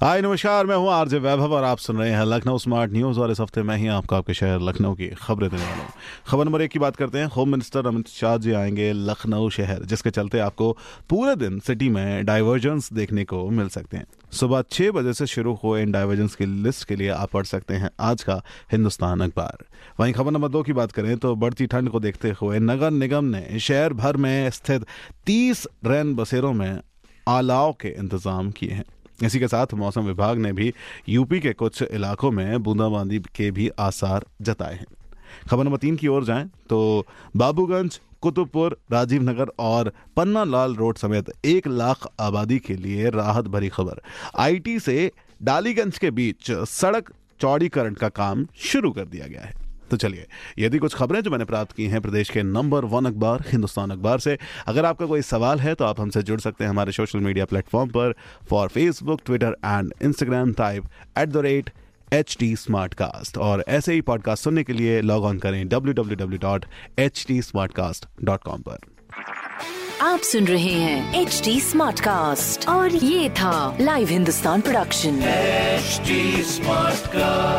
हाय, नमस्कार, मैं हूँ आरजे वैभव और आप सुन रहे हैं लखनऊ स्मार्ट न्यूज़ और इस हफ़्ते मैं ही आपको आपके शहर लखनऊ की खबरें देने वाला हूँ। खबर नंबर एक की बात करते हैं, होम मिनिस्टर अमित शाह जी आएँगे लखनऊ शहर, जिसके चलते आपको पूरे दिन सिटी में डाइवर्जेंस देखने को मिल सकते हैं। सुबह छह बजे से शुरू हुए इन डाइवर्जेंस की लिस्ट के लिए आप पढ़ सकते हैं आज का हिंदुस्तान अखबार। वहीं खबर नंबर दो की बात करें तो बढ़ती ठंड को देखते हुए नगर निगम ने शहर भर में स्थित तीस रैन बसेरों में आलाव के इंतज़ाम किए हैं। इसी के साथ मौसम विभाग ने भी यूपी के कुछ इलाकों में बूंदाबांदी के भी आसार जताए हैं। खबर नंबर तीन की ओर जाएँ तो बाबूगंज, कुतुबपुर राजीव नगर और पन्ना लाल रोड समेत एक लाख आबादी के लिए राहत भरी खबर। आईटी से डालीगंज के बीच सड़क चौड़ीकरण का काम शुरू कर दिया गया है। तो चलिए यदि कुछ खबरें जो मैंने प्राप्त की हैं प्रदेश के नंबर वन अखबार हिंदुस्तान अखबार से। अगर आपका कोई सवाल है तो आप हमसे जुड़ सकते हैं हमारे सोशल मीडिया प्लेटफॉर्म पर। For Facebook Twitter and Instagram type at the rate H T smart cast और ऐसे ही पॉडकास्ट सुनने के लिए लॉग ऑन करें W W W dot H T smart cast dot com पर। आप सुन रहे हैं एच टी स्मार्ट कास्ट और ये था live Hindustan production smart cast